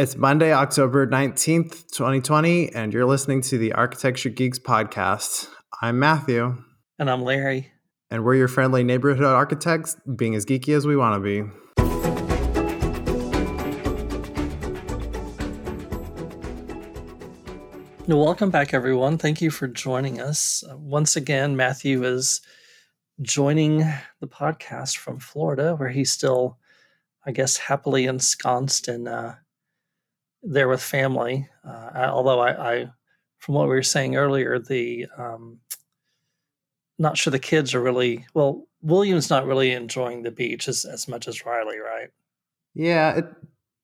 It's Monday, October 19th, 2020, and you're listening to the Architecture Geeks podcast. I'm Matthew. And I'm Larry. And we're your friendly neighborhood architects, being as geeky as we want to be. Welcome back, everyone. Thank you for joining us. Uh, once again, Matthew is joining the podcast from Florida, where he's still, I guess, happily ensconced in uh, there with family. Uh, I, although I, I, from what we were saying earlier, the um, not sure the kids are really well. William's not really enjoying the beach as, as much as Riley, right? Yeah, it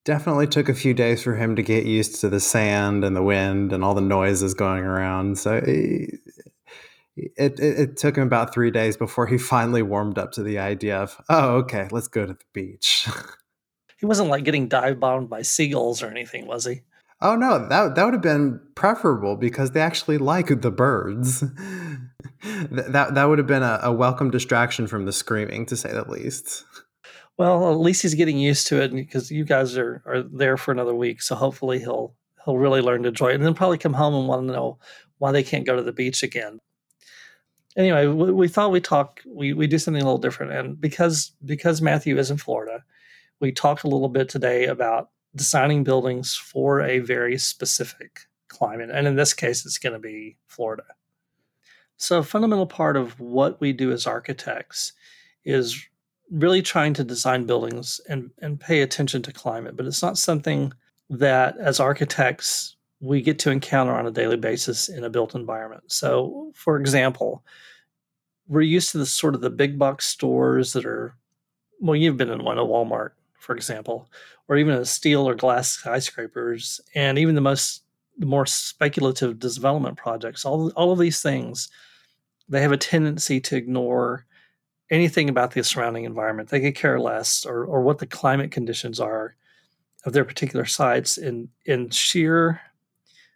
definitely took a few days for him to get used to the sand and the wind and all the noises going around. So it, it, it took him about three days before he finally warmed up to the idea of, oh, okay, let's go to the beach. he wasn't like getting dive bombed by seagulls or anything, was he? Oh no, that that would have been preferable because they actually like the birds. that that would have been a, a, welcome distraction from the screaming, to say the least. Well, at least he's getting used to it because you guys are are there for another week, so hopefully he'll he'll really learn to enjoy it, and then probably come home and want to know why they can't go to the beach again. Anyway, we, we thought we talk we we do something a little different, and because because Matthew is in Florida we talked a little bit today about designing buildings for a very specific climate. And in this case, it's going to be Florida. So, a fundamental part of what we do as architects is really trying to design buildings and, and pay attention to climate. But it's not something that, as architects, we get to encounter on a daily basis in a built environment. So, for example, we're used to the sort of the big box stores that are, well, you've been in one, a Walmart, for example, or even a steel or glass skyscrapers, and even the most the more speculative development projects. All all of these things, they have a tendency to ignore anything about the surrounding environment. They could care less, or or what the climate conditions are of their particular sites in in sheer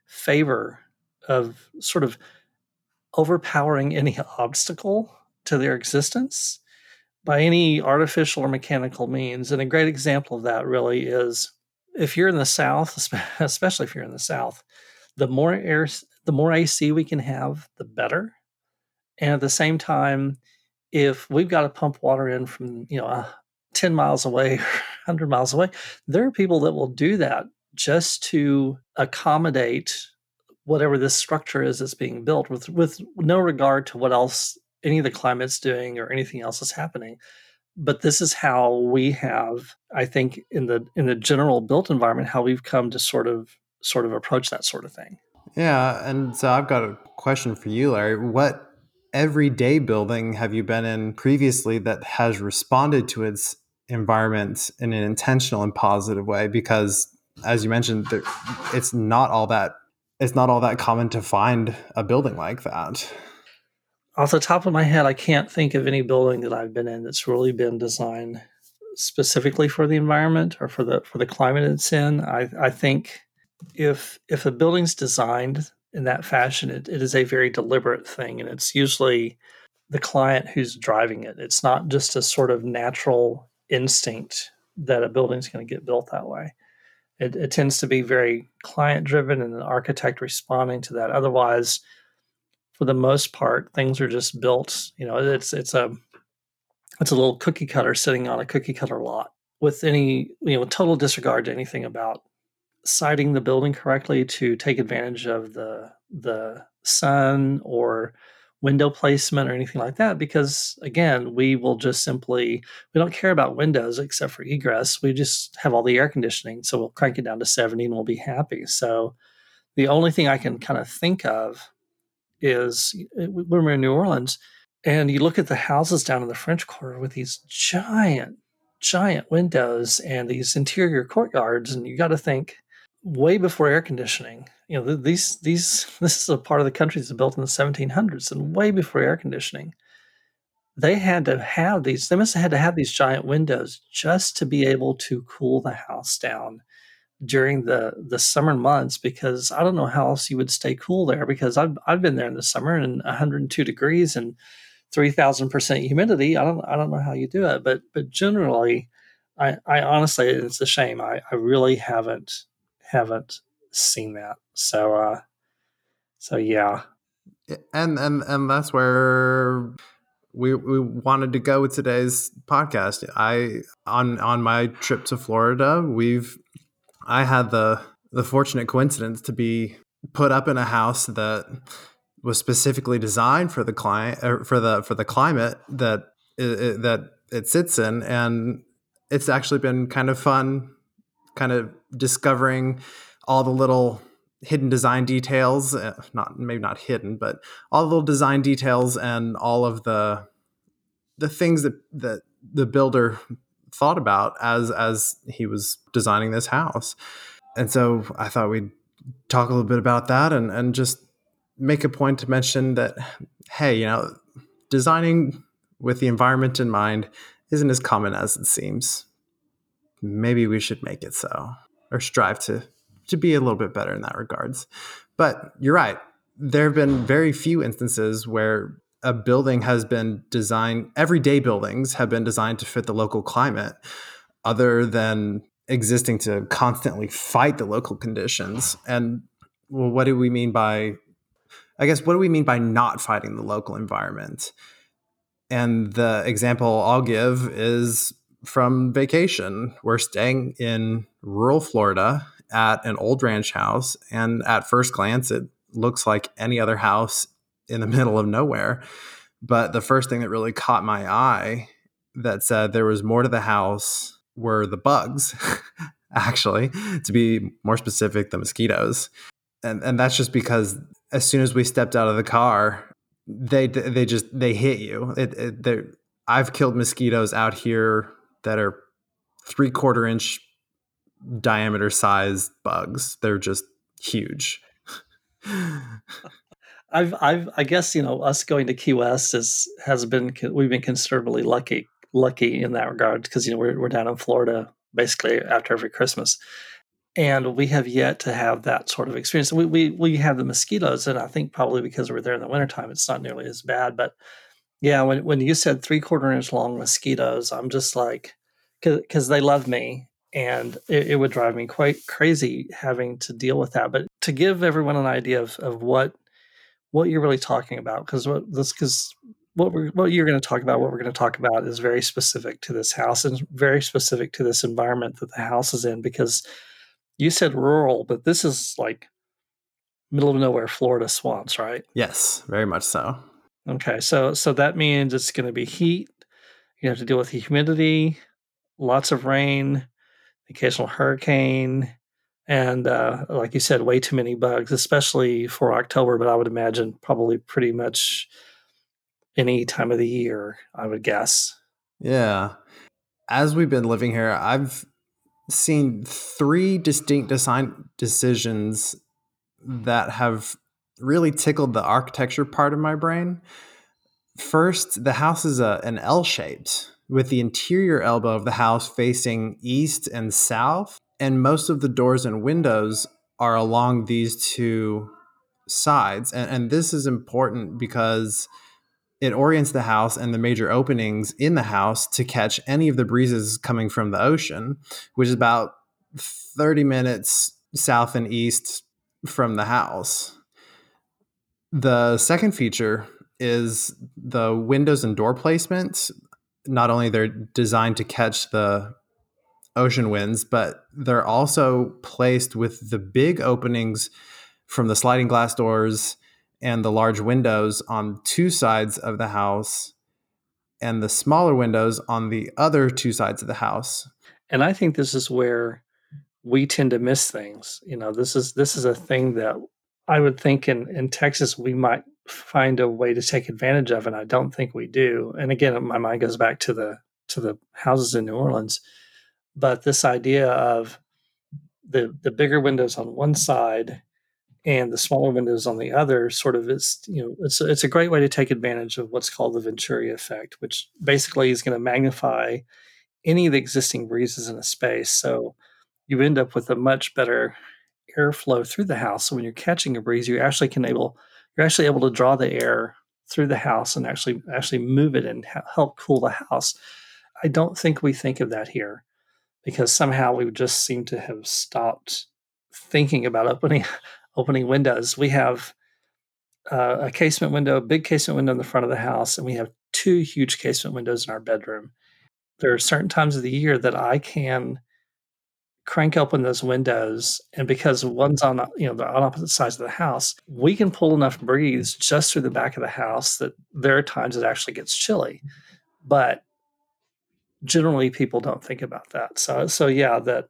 favor of sort of overpowering any obstacle to their existence by any artificial or mechanical means. And a great example of that really is if you're in the South, especially if you're in the South, the more air, the more AC we can have, the better. And at the same time, if we've got to pump water in from you know uh, 10 miles away 100 miles away there are people that will do that just to accommodate whatever this structure is that's being built with with no regard to what else any of the climate's doing or anything else is happening. But this is how we have i think in the in the general built environment how we've come to sort of sort of approach that sort of thing. Yeah and so i've got a question for you larry. What everyday building have you been in previously that has responded to its environment in an intentional and positive way? Because as you mentioned it's not all that it's not all that common to find a building like that off the top of my head, I can't think of any building that I've been in that's really been designed specifically for the environment or for the for the climate it's in. I, I think if if a building's designed in that fashion, it, it is a very deliberate thing, and it's usually the client who's driving it. It's not just a sort of natural instinct that a building's going to get built that way. It, it tends to be very client driven and an architect responding to that. Otherwise, for the most part, things are just built. You know, it's it's a it's a little cookie cutter sitting on a cookie cutter lot with any you know total disregard to anything about siting the building correctly to take advantage of the the sun or window placement or anything like that because again we will just simply we don't care about windows except for egress we just have all the air conditioning so we'll crank it down to 70 and we'll be happy so the only thing i can kind of think of is eh, when we're in New Orleans and you look at the houses down in the French Quarter with these giant, giant windows and these interior courtyards, and you got to think way before air conditioning. You know, these these this is a part of the country that's built in the 1700s, and way before air conditioning, they had to have these. They must have had to have these giant windows just to be able to cool the house down during the the summer months because I don't know how else you would stay cool there because I've I've been there in the summer and 102 degrees and 3000 percent humidity. I don't I don't know how you do it, but but generally, I I honestly it's a shame. I I really haven't haven't seen that. So, uh, so yeah, and and and that's where we we wanted to go with today's podcast. I on on my trip to Florida, we've I had the the fortunate coincidence to be put up in a house that was specifically designed for the client er, for the for the climate that it, that it sits in. And it's actually been kind of fun kind of discovering all the little hidden design details uh, not maybe not hidden but all the little design details and all of the the things that that the builder thought about as as he was designing this house and so i thought we'd talk a little bit about that and and just make a point to mention that hey you know designing with the environment in mind isn't as common as it seems maybe we should make it so or strive to to be a little bit better in that regards. But you're right. There have been very few instances where a building has been designed, everyday buildings have been designed to fit the local climate, other than existing to constantly fight the local conditions. And well, what do we mean by, I guess, what do we mean by not fighting the local environment? And the example I'll give is from vacation. We're staying in rural Florida at an old ranch house, and at first glance, it looks like any other house in the middle of nowhere. But the first thing that really caught my eye that said there was more to the house were the bugs, actually, to be more specific, the mosquitoes. And, and that's just because as soon as we stepped out of the car, they they just they hit you. It, it I've killed mosquitoes out here that are three quarter inch diameter sized bugs. They're just huge. I've, I've, I guess you know, us going to Key West is has been we've been considerably lucky, lucky in that regard because you know we're we're down in Florida basically after every Christmas, and we have yet to have that sort of experience. We we we have the mosquitoes, and I think probably because we're there in the wintertime, it's not nearly as bad. But yeah, when when you said three quarter inch long mosquitoes, I'm just like, because they love me and it, it, would drive me quite crazy having to deal with that. But to give everyone an idea of, of what what you're really talking about, because what this because what we're what you're going to talk about, what we're going to talk about is very specific to this house and very specific to this environment that the house is in. Because you said rural, but this is like middle of nowhere Florida swamps, right? Yes, very much so. Okay, so so that means it's going to be heat. You have to deal with the humidity, lots of rain, occasional hurricane, and uh, like you said, way too many bugs, especially for October. But I would imagine probably pretty much any time of the year. I would guess. Yeah, as we've been living here, I've seen three distinct design decisions that have really tickled the architecture part of my brain. First, the house is a, an L shaped with the interior elbow of the house facing east and south. And most of the doors and windows are along these two sides. And, and this is important because it orients the house and the major openings in the house to catch any of the breezes coming from the ocean, which is about 30 minutes south and east from the house. The second feature is the windows and door placements. not only they're designed to catch the ocean winds, but they're also placed with the big openings from the sliding glass doors and the large windows on two sides of the house and the smaller windows on the other two sides of the house. And I think this is where we tend to miss things. You know, this is this is a thing that I would think in in Texas we might find a way to take advantage of, and I don't think we do. And again, my mind goes back to the to the houses in New Orleans, but this idea of the the bigger windows on one side and the smaller windows on the other sort of is you know it's it's a great way to take advantage of what's called the Venturi effect, which basically is going to magnify any of the existing breezes in a space. So you end up with a much better airflow through the house. So when you're catching a breeze, you actually can able you're actually able to draw the air through the house and actually actually move it and help cool the house. I don't think we think of that here because somehow we just seem to have stopped thinking about opening opening windows. We have uh, a casement window, a big casement window in the front of the house, and we have two huge casement windows in our bedroom. There are certain times of the year that I can crank open those windows, and because one's on you know the on opposite sides of the house, we can pull enough breeze just through the back of the house that there are times it actually gets chilly. But generally, people don't think about that. So so yeah, that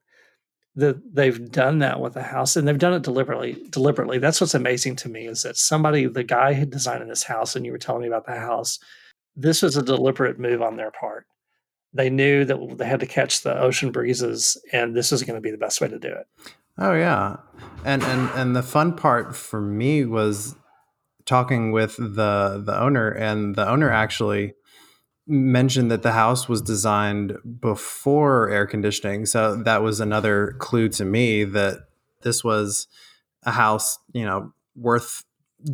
that they've done that with the house and they've done it deliberately deliberately. That's what's amazing to me is that somebody the guy who designed this house and you were telling me about the house this was a deliberate move on their part. They knew that they had to catch the ocean breezes and this was going to be the best way to do it. Oh yeah. And and and the fun part for me was talking with the the owner and the owner actually mentioned that the house was designed before air conditioning. So that was another clue to me that this was a house, you know, worth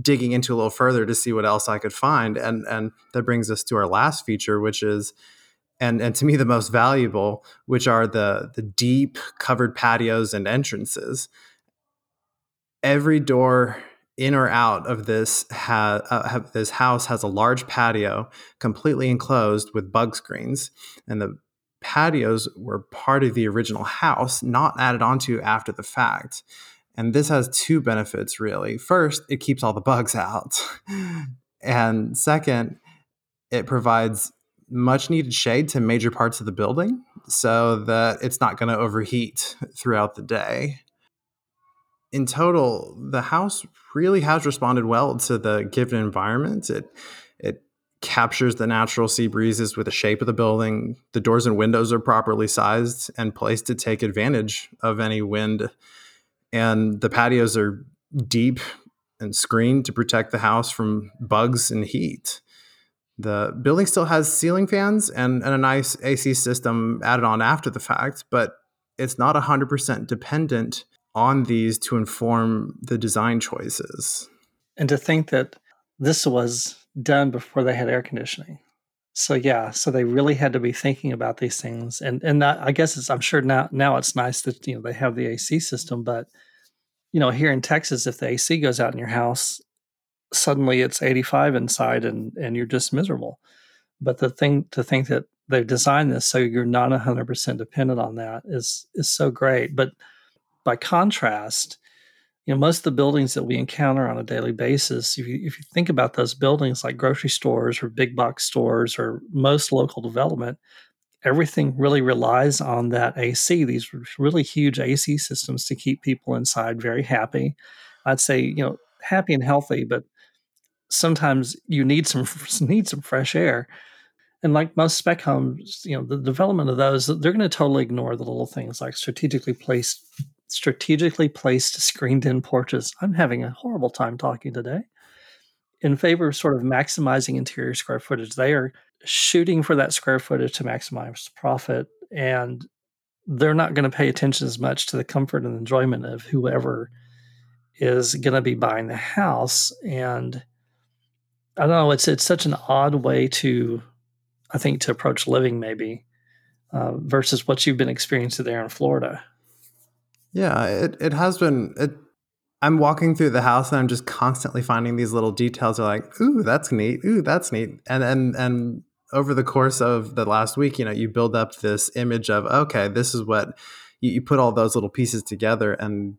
digging into a little further to see what else I could find. And and that brings us to our last feature, which is and and to me the most valuable, which are the the deep covered patios and entrances. Every door in or out of this ha- uh, this house has a large patio completely enclosed with bug screens. And the patios were part of the original house not added onto after the fact. And this has two benefits really. First it keeps all the bugs out. And second it provides much needed shade to major parts of the building so that it's not going to overheat throughout the day in total, the house really has responded well to the given environment. It it captures the natural sea breezes with the shape of the building. The doors and windows are properly sized and placed to take advantage of any wind. And the patios are deep and screened to protect the house from bugs and heat. The building still has ceiling fans and, and a nice AC system added on after the fact, but it's not 100% dependent on these to inform the design choices. And to think that this was done before they had air conditioning. So yeah, so they really had to be thinking about these things, and and I guess it's I'm sure now now it's nice that you know they have the AC system, but you know here in Texas, if the AC goes out in your house, suddenly it's 85 inside, and and you're just miserable. But the thing to think that they've designed this so you're not 100 percent dependent on that is is so great. But by contrast, you know, most of the buildings that we encounter on a daily basis, if you, if you think about those buildings like grocery stores or big box stores or most local development, everything really relies on that AC, these really huge AC systems to keep people inside very happy. I'd say, you know, happy and healthy, but sometimes you need some need some fresh air. And like most spec homes, you know, the development of those, they're going to totally ignore the little things like strategically placed strategically placed screened in porches. I'm having a horrible time talking today. In favor of sort of maximizing interior square footage, they are shooting for that square footage to maximize profit. And they're not going to pay attention as much to the comfort and enjoyment of whoever is going to be buying the house. And I don't know, it's, it's such an odd way to, I think, to approach living maybe uh, versus what you've been experiencing there in Florida. Yeah, it, it has been. It, I'm walking through the house and I'm just constantly finding these little details. Are like, ooh, that's neat. Ooh, that's neat. And and and over the course of the last week, you know, you build up this image of okay, this is what you, you put all those little pieces together, and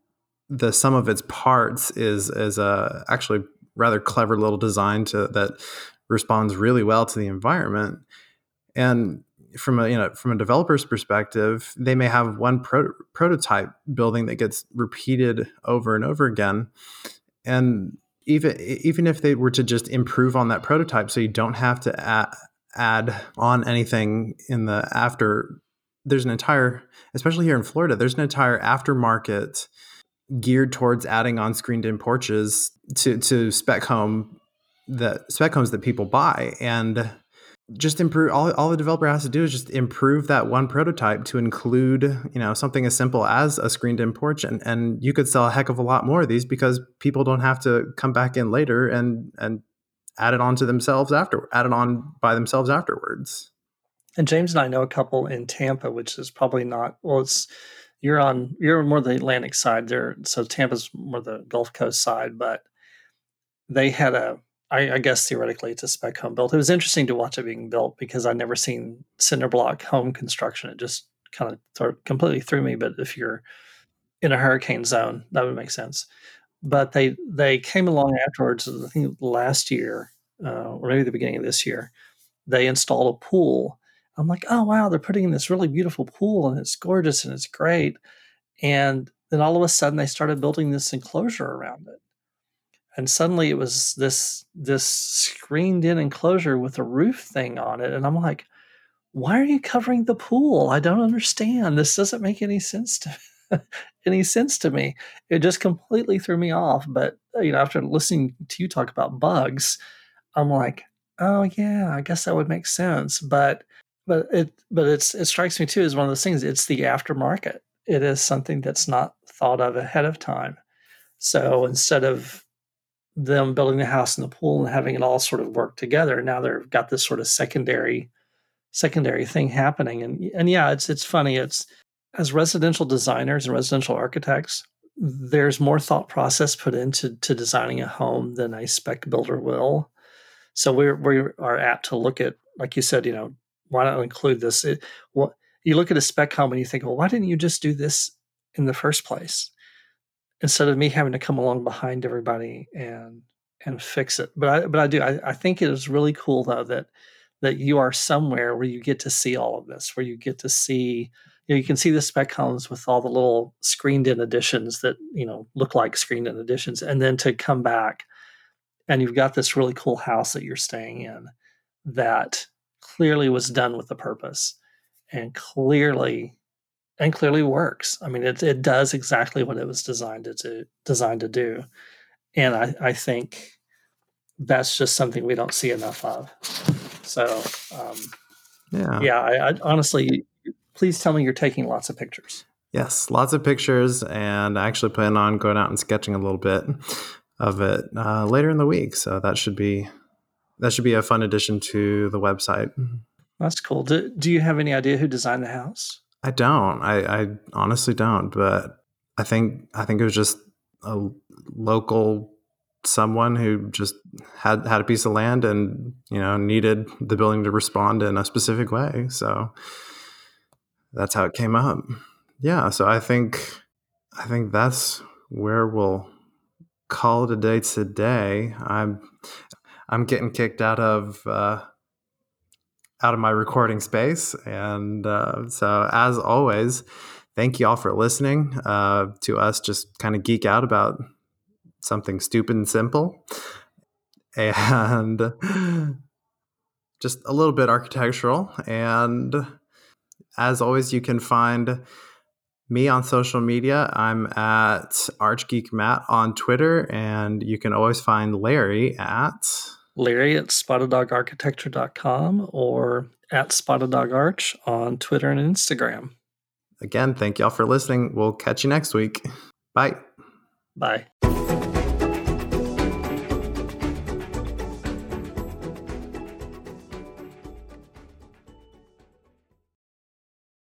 the sum of its parts is is a actually rather clever little design to that responds really well to the environment. And from a you know from a developer's perspective, they may have one pro- prototype building that gets repeated over and over again, and even even if they were to just improve on that prototype, so you don't have to add, add on anything in the after. There's an entire, especially here in Florida, there's an entire aftermarket geared towards adding on screened-in porches to to spec home the spec homes that people buy and just improve all, all the developer has to do is just improve that one prototype to include you know something as simple as a screened in porch. And, and you could sell a heck of a lot more of these because people don't have to come back in later and and add it on to themselves after add it on by themselves afterwards. And james and i know a couple in tampa which is probably not well it's you're on you're more the Atlantic side there, so Tampa's more the Gulf Coast side, but they had a I, I guess theoretically it's a spec home built. It was interesting to watch it being built because I'd never seen cinder block home construction. It just kind of th- completely threw me. But if you're in a hurricane zone, that would make sense. But they they came along afterwards. I think last year uh, or maybe the beginning of this year, they installed a pool. I'm like, oh wow, they're putting in this really beautiful pool and it's gorgeous and it's great. And then all of a sudden they started building this enclosure around it and suddenly it was this this screened in enclosure with a roof thing on it and i'm like why are you covering the pool? I don't understand. This doesn't make any sense to any sense to me. It just completely threw me off but uh, you know after listening to you talk about bugs i'm like oh yeah i guess that would make sense. But but it but it's it strikes me too as one of those things it's the aftermarket. It is something that's not thought of ahead of time. So instead of them building the house and the pool and having it all sort of work together. Now they've got this sort of secondary secondary thing happening. And and yeah, it's it's funny. It's as residential designers and residential architects, there's more thought process put into to designing a home than a spec builder will. So we're we are apt to look at, like you said, you know, why not include this? It, you look at a spec home and you think, well, why didn't you just do this in the first place? Instead of me having to come along behind everybody and and fix it. But I but I do I, I think it is really cool though that that you are somewhere where you get to see all of this, where you get to see you, know, you can see the spec homes with all the little screened in additions that you know look like screened in additions, and then to come back and you've got this really cool house that you're staying in that clearly was done with a purpose and clearly and clearly works. I mean, it it does exactly what it was designed to do, designed to do, and I I think that's just something we don't see enough of. So, um, yeah, yeah. I, I honestly, please tell me you're taking lots of pictures. Yes, lots of pictures, and I actually plan on going out and sketching a little bit of it uh, later in the week. So that should be that should be a fun addition to the website. That's cool. Do, do you have any idea who designed the house? I don't. I, I honestly don't. But I think I think it was just a local someone who just had had a piece of land and you know needed the building to respond in a specific way. So that's how it came up. Yeah. So I think I think that's where we'll call it a day today. I'm I'm getting kicked out of uh, out of my recording space. And uh, so, as always, thank you all for listening uh, to us just kind of geek out about something stupid and simple. And just a little bit architectural. And as always, you can find me on social media. I'm at ArchGeek Matt on Twitter, and you can always find Larry at Larry at spotteddogarchitecture.com or at spotteddogarch on Twitter and Instagram. Again, thank y'all for listening. We'll catch you next week. Bye. Bye.